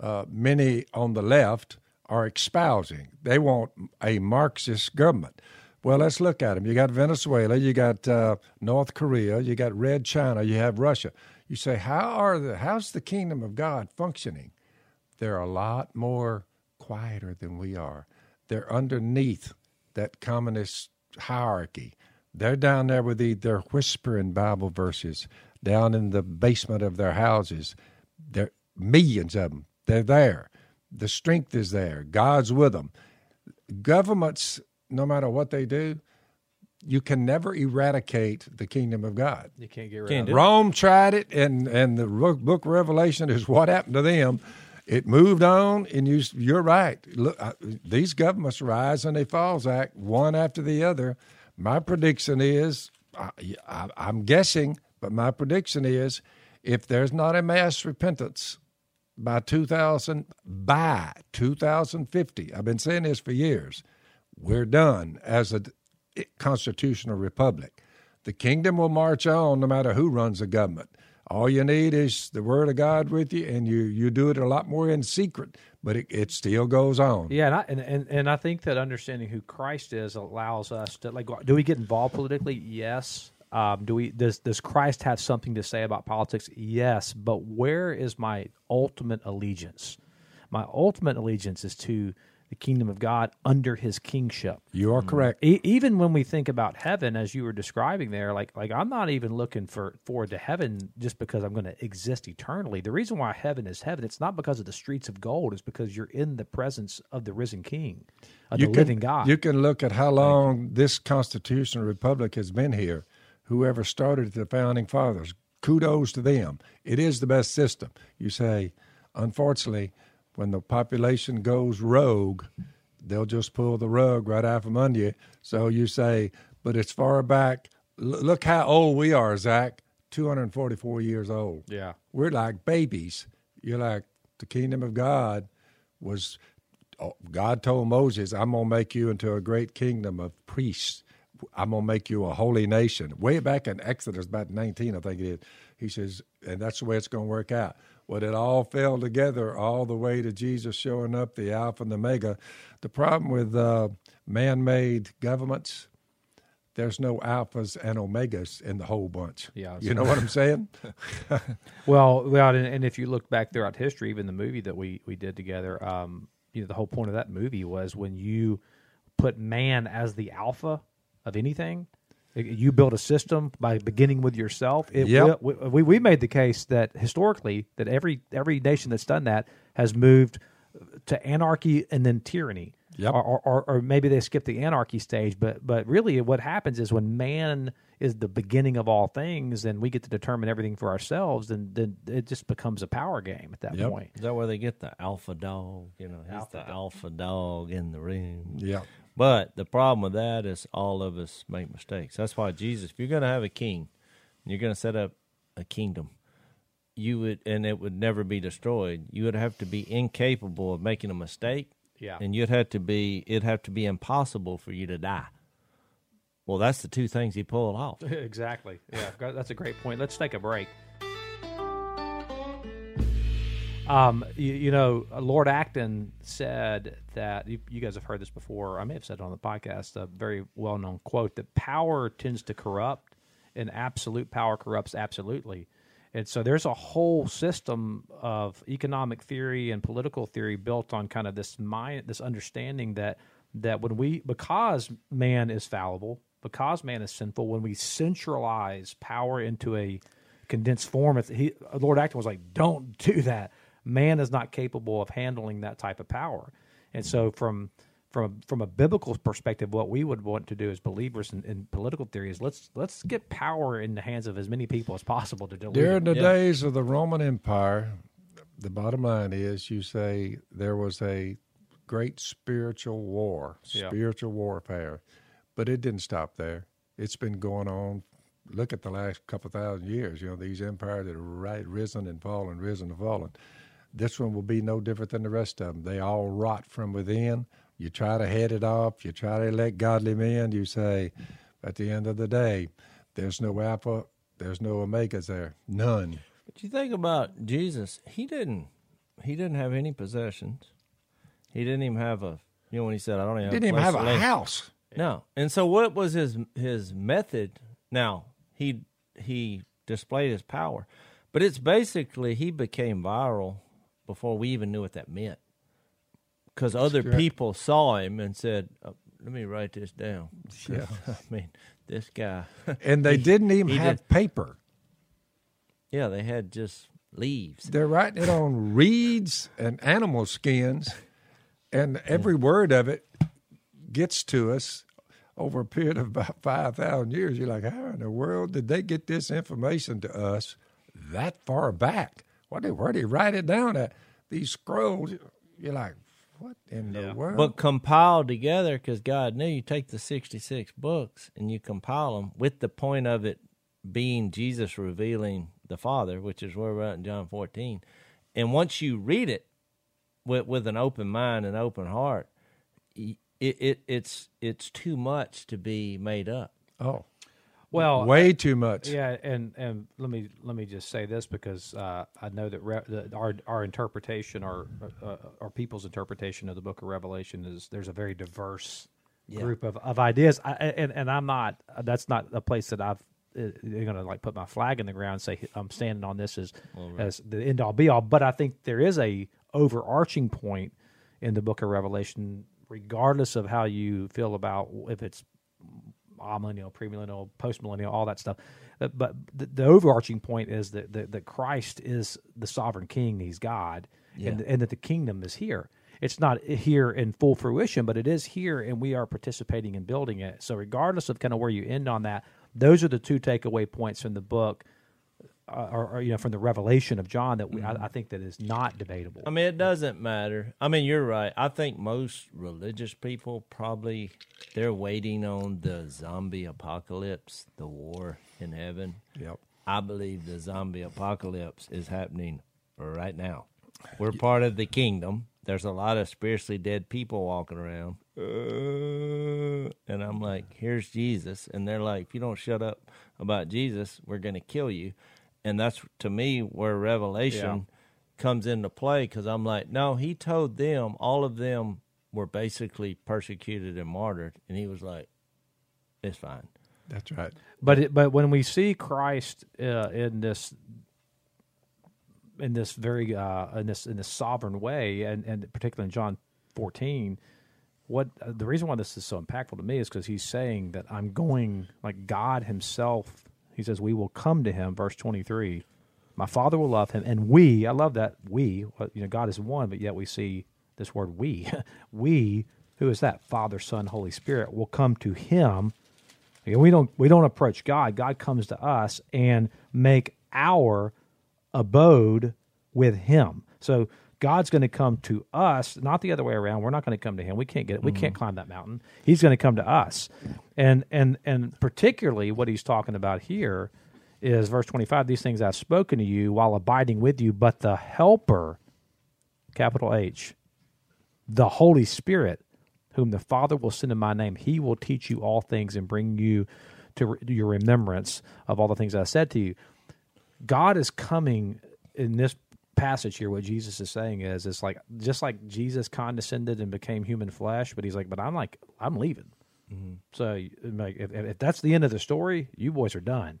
uh, many on the left are espousing, they want a Marxist government. Well, let's look at them. You got Venezuela, you got uh, North Korea, you got Red China, you have Russia. You say, how are the how's the kingdom of God functioning? They're a lot more quieter than we are. They're underneath that communist hierarchy. They're down there with the, they're whispering Bible verses down in the basement of their houses. There millions of them. They're there. The strength is there. God's with them. Governments, no matter what they do, you can never eradicate the kingdom of God. You can't get rid Can't of it. it. Rome tried it, and and the book of Revelation is what happened to them. It moved on, and you, you're right. Look, uh, these governments rise and they fall, Zach, one after the other. My prediction is, I, I, I'm guessing, but my prediction is, if there's not a mass repentance by 2000, by 2050, I've been saying this for years, we're done as a constitutional republic. The kingdom will march on no matter who runs the government. All you need is the word of God with you, and you you do it a lot more in secret, but it, it still goes on. Yeah, and I, and, and and I think that understanding who Christ is allows us to like. Do we get involved politically? Yes. Um, do we does does Christ have something to say about politics? Yes, but where is my ultimate allegiance? My ultimate allegiance is to the kingdom of God under His kingship. You are mm. correct. E- even when we think about heaven, as you were describing there, like like I'm not even looking for forward to heaven just because I'm going to exist eternally. The reason why heaven is heaven, it's not because of the streets of gold. It's because you're in the presence of the risen King, of you the can, living God. You can look at how long this constitutional republic has been here. Whoever started the founding fathers, kudos to them. It is the best system. You say, unfortunately, when the population goes rogue, they'll just pull the rug right out from under you. So you say, but it's far back. L- look how old we are, Zach. 244 years old. Yeah. We're like babies. You're like, the kingdom of God was, oh, God told Moses, I'm going to make you into a great kingdom of priests. I'm going to make you a holy nation. Way back in Exodus, about 19, I think it is. He says, and that's the way it's going to work out. Well, it all fell together all the way to Jesus showing up, the Alpha and the Omega. The problem with uh, man made governments, there's no alphas and omegas in the whole bunch. Yeah, You know what I'm saying? (laughs) Well, well, and, and if you look back throughout history, even the movie that we we did together, um, you know, the whole point of that movie was when you put man as the alpha of anything, you build a system by beginning with yourself. It Yep. will, we we made the case that historically that every every nation that's done that has moved to anarchy and then tyranny. Yep. Or, or, or, or maybe they skip the anarchy stage, but but really what happens is when man is the beginning of all things and we get to determine everything for ourselves, then then it just becomes a power game at that Yep. point. Is that where they get the alpha dog? You know, he's the alpha dog in the room. yeah. But the problem with that is all of us make mistakes. That's why Jesus, if you're going to have a king, and you're going to set up a kingdom, you would, and it would never be destroyed. You would have to be incapable of making a mistake, Yeah. and you'd have to be, it'd have to be impossible for you to die. Well, that's the two things he pulled off. (laughs) exactly. Yeah, that's a great point. Let's take a break. Um, you, you know, Lord Acton said that you, you guys have heard this before. I may have said it on the podcast. A very well-known quote that power tends to corrupt, and absolute power corrupts absolutely. And so there's a whole system of economic theory and political theory built on kind of this mind, this understanding that that when we because man is fallible, because man is sinful, when we centralize power into a condensed form, he, Lord Acton was like, "Don't do that." Man is not capable of handling that type of power, and so from from from a biblical perspective, what we would want to do as believers in, in political theory is let's let's get power in the hands of as many people as possible to dilute. During the Yeah. days of the Roman Empire, the bottom line is you say there was a great spiritual war, Yeah. spiritual warfare, but it didn't stop there. It's been going on. Look at the last couple thousand years. You know these empires that have right risen and fallen, risen and fallen. This one will be no different than the rest of them. They all rot from within. You try to head it off. You try to elect godly men. You say, at the end of the day, there's no alpha, there's no omegas there, none. But you think about Jesus, he didn't he didn't have any possessions. He didn't even have a you know when he said I don't even Didn't even have a lay-" house. No. And so what was his his method? Now, he he displayed his power. But it's basically he became viral before we even knew what that meant. Cuz other correct. people saw him and said, oh, "Let me write this down." Yeah. (laughs) I mean, this guy. (laughs) And they didn't even he have did- paper. yeah, they had just leaves. They're writing it on (laughs) reeds and animal skins, and every word of it gets to us over a period of about 5,000 years. You're like, how in the world did they get this information to us that far back? What did, where did he write it down at? these scrolls. You're like, what in the world? But compiled together, because God knew you take the 66 books and you compile them with the point of it being Jesus revealing the Father, which is where we're at in John 14. And once you read it with, with an open mind and open heart, it, it it's it's too much to be made up. oh, Well, way too much. Yeah, and and let me let me just say this because uh, I know that, re- that our our interpretation, our uh, our people's interpretation of the Book of Revelation is there's a very diverse Yeah. group of, of ideas, I, and and I'm not that's not a place that I've uh, you're gonna like put my flag in the ground and say I'm standing on this as as the end all be all. But I think there is a overarching point in the Book of Revelation, regardless of how you feel about if it's amillennial, premillennial, postmillennial, all that stuff. Uh, But the, the overarching point is that, that that Christ is the sovereign King. He's God, and, and that the kingdom is here. It's not here in full fruition, but it is here, and we are participating in building it. So, regardless of kind of where you end on that, those are the two takeaway points from the book, uh, or, or you know, from the revelation of John that we, I, I think that is not debatable. I mean, it doesn't matter. I mean, you're right. I think most religious people probably they're waiting on the zombie apocalypse, the war in heaven. Yep. I believe the zombie apocalypse is happening right now. (sighs) We're part of the kingdom. There's a lot of spiritually dead people walking around. Uh, and I'm like, here's Jesus. And they're like, if you don't shut up about Jesus, we're going to kill you. And that's to me where revelation comes into play because I'm like, no, he told them, all of them were basically persecuted and martyred. And he was like, it's fine. That's right. But it, but when we see Christ uh, in this in this very uh, in this in this sovereign way, and and particularly in John fourteen, what uh, the reason why this is so impactful to me is because he's saying that I'm going like God Himself. He says we will come to Him. Verse twenty three, my Father will love Him, and we. I love that we. You know, God is one, but yet we see this word we. (laughs) we. Who is that? Father, Son, Holy Spirit will come to Him. We don't we don't approach God. God comes to us and make our abode with Him. So God's going to come to us, not the other way around. We're not going to come to Him. We can't get it. We can't mm-hmm. climb that mountain. He's going to come to us, and and and particularly what He's talking about here is verse twenty five. These things I've spoken to you while abiding with you, but the Helper, capital H, the Holy Spirit, whom the Father will send in my name, he will teach you all things and bring you to re- your remembrance of all the things I said to you. God is coming in this passage here. What Jesus is saying is, it's like just like Jesus condescended and became human flesh, but he's like, but I'm like, I'm leaving. Mm-hmm. So, like, if, if that's the end of the story, you boys are done.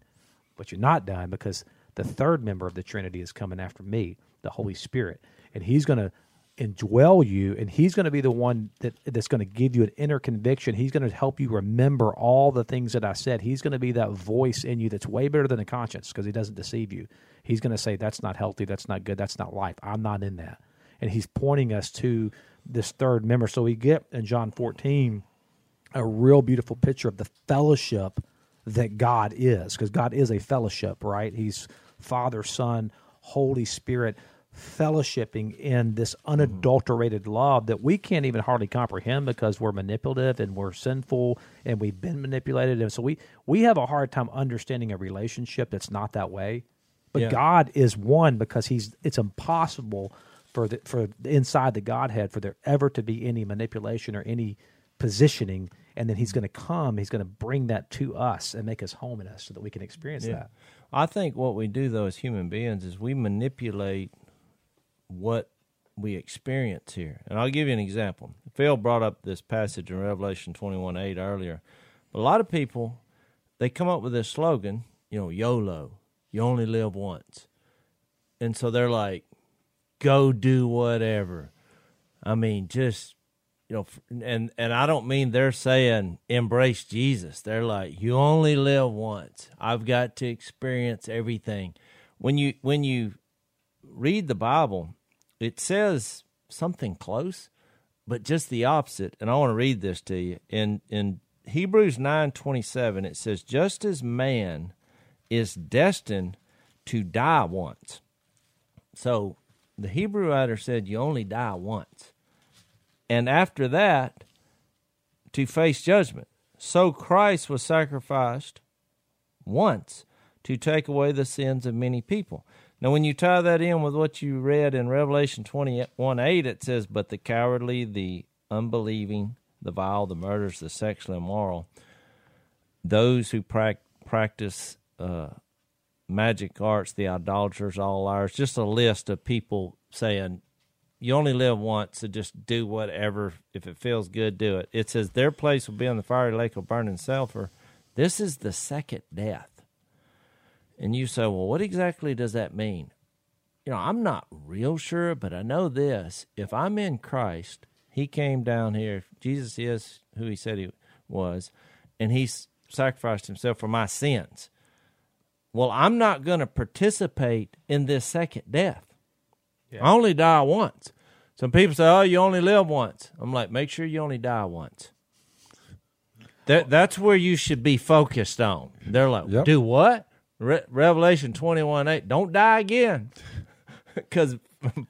But you're not done because the third member of the Trinity is coming after me, the Holy Spirit, and He's going to indwell you, and He's going to be the one that that's going to give you an inner conviction. He's going to help you remember all the things that I said. He's going to be that voice in you that's way better than a conscience because He doesn't deceive you. He's going to say that's not healthy, that's not good, that's not life. I'm not in that, and He's pointing us to this third member. So we get in John 14 a real beautiful picture of the fellowship that God is, because God is a fellowship, right? He's Father, Son, Holy Spirit, fellowshipping in this unadulterated love that we can't even hardly comprehend because we're manipulative and we're sinful and we've been manipulated, and so we we have a hard time understanding a relationship that's not that way. But Yeah. God is one because He's. It's impossible for the for inside the Godhead for there ever to be any manipulation or any positioning, and then He's going to come. He's going to bring that to us and make us home in us so that we can experience that. I think what we do though as human beings is we manipulate what we experience here. And I'll give you an example. Phil brought up this passage in Revelation 21 8 earlier. But a lot of people, they come up with this slogan, you know, YOLO, you only live once. And so they're like, go do whatever. I mean, just you know, and and I don't mean they're saying embrace Jesus. They're like, you only live once. I've got to experience everything. When you when you read the Bible, it says something close, but just the opposite. And I want to read this to you. In in Hebrews nine twenty seven, it says, just as man is destined to die once. So the Hebrew writer said you only die once. And after that, to face judgment. So Christ was sacrificed once to take away the sins of many people. Now, when you tie that in with what you read in Revelation 21 8, it says, But the cowardly, the unbelieving, the vile, the murderers, the sexually immoral, those who pra- practice uh, magic arts, the idolaters, all Ours, just a list of people saying, you only live once, so just do whatever. If it feels good, do it. It says their place will be on the fiery lake of burning sulfur. This is the second death. And you say, well, what exactly does that mean? You know, I'm not real sure, but I know this. If I'm in Christ, He came down here. Jesus is who He said He was, and He sacrificed Himself for my sins. Well, I'm not going to participate in this second death. Yeah. I only die once. Some people say, "Oh, you only live once." I'm like, make sure you only die once. That that's where you should be focused on. They're like, yep. do what? Re- Revelation 21 8. Don't die again. (laughs) Because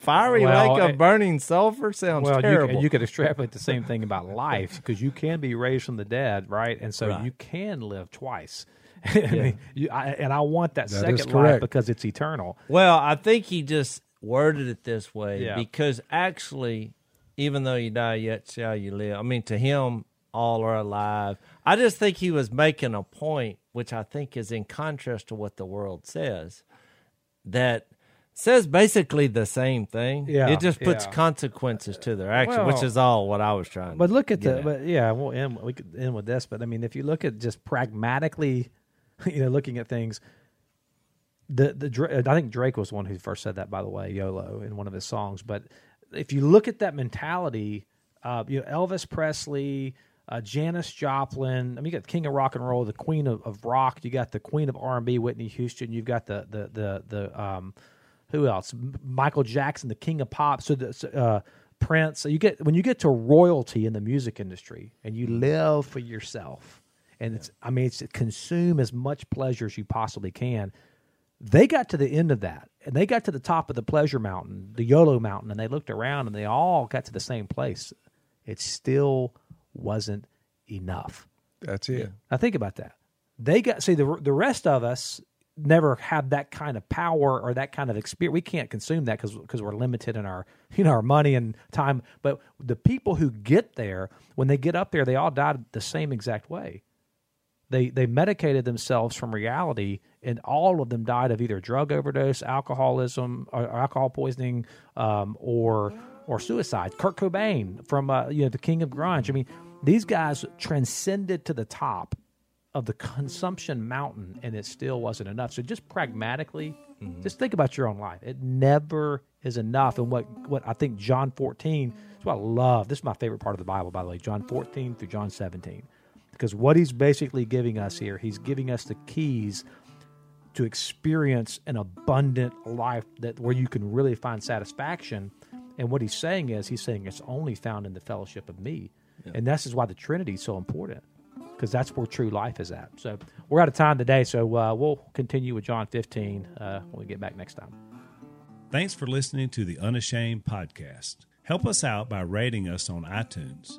fiery well, lake of eh, burning sulfur sounds well, terrible. You, you could extrapolate the same thing about life because you can be raised from the dead, right? And so right. you can live twice. (laughs) Yeah. I mean, you, I, and I want that, that second life because it's eternal. Well, I think he just worded it this way yeah. because actually, even though you die, yet shall you live. I mean, to him, all are alive. I just think he was making a point which I think is in contrast to what the world says, that says basically the same thing. Yeah, it just puts yeah. consequences to their action, well, which is all what I was trying. To. But look at the, at. but yeah, we'll end, we could end with this. But I mean, if you look at just pragmatically, (laughs) you know, looking at things, the the I think Drake was the one who first said that, by the way, YOLO in one of his songs. But if you look at that mentality, uh, you know, Elvis Presley, uh, Janis Joplin. I mean, you got the King of Rock and Roll, the Queen of, of Rock. You got the Queen of R and B, Whitney Houston. You've got the the the the um, who else? Michael Jackson, the King of Pop. So the uh, Prince. So you get when you get to royalty in the music industry, and you live for yourself, and yeah. it's I mean, it's consume as much pleasure as you possibly can. They got to the end of that, and they got to the top of the pleasure mountain, the YOLO mountain, and they looked around, and they all got to the same place. It still wasn't enough. That's it. Now think about that. They got see the the rest of us never have that kind of power or that kind of experience. We can't consume that because because we're limited in our (laughs) you know our money and time. But the people who get there, when they get up there, they all died the same exact way. They they medicated themselves from reality, and all of them died of either drug overdose, alcoholism, or alcohol poisoning, um, or or suicide. Kurt Cobain from uh, you know the King of Grunge. I mean, these guys transcended to the top of the consumption mountain, and it still wasn't enough. So just pragmatically, mm-hmm. just think about your own life. It never is enough. And what what I think John fourteen is what I love. This is my favorite part of the Bible, by the way. John fourteen through John seventeen, because what he's basically giving us here, he's giving us the keys to experience an abundant life that where you can really find satisfaction and what he's saying is, he's saying it's only found in the fellowship of me. Yeah. And this is why the Trinity is so important, because that's where true life is at. So we're out of time today, so uh, we'll continue with John 15 uh, when we get back next time. Thanks for listening to the Unashamed podcast. Help us out by rating us on iTunes.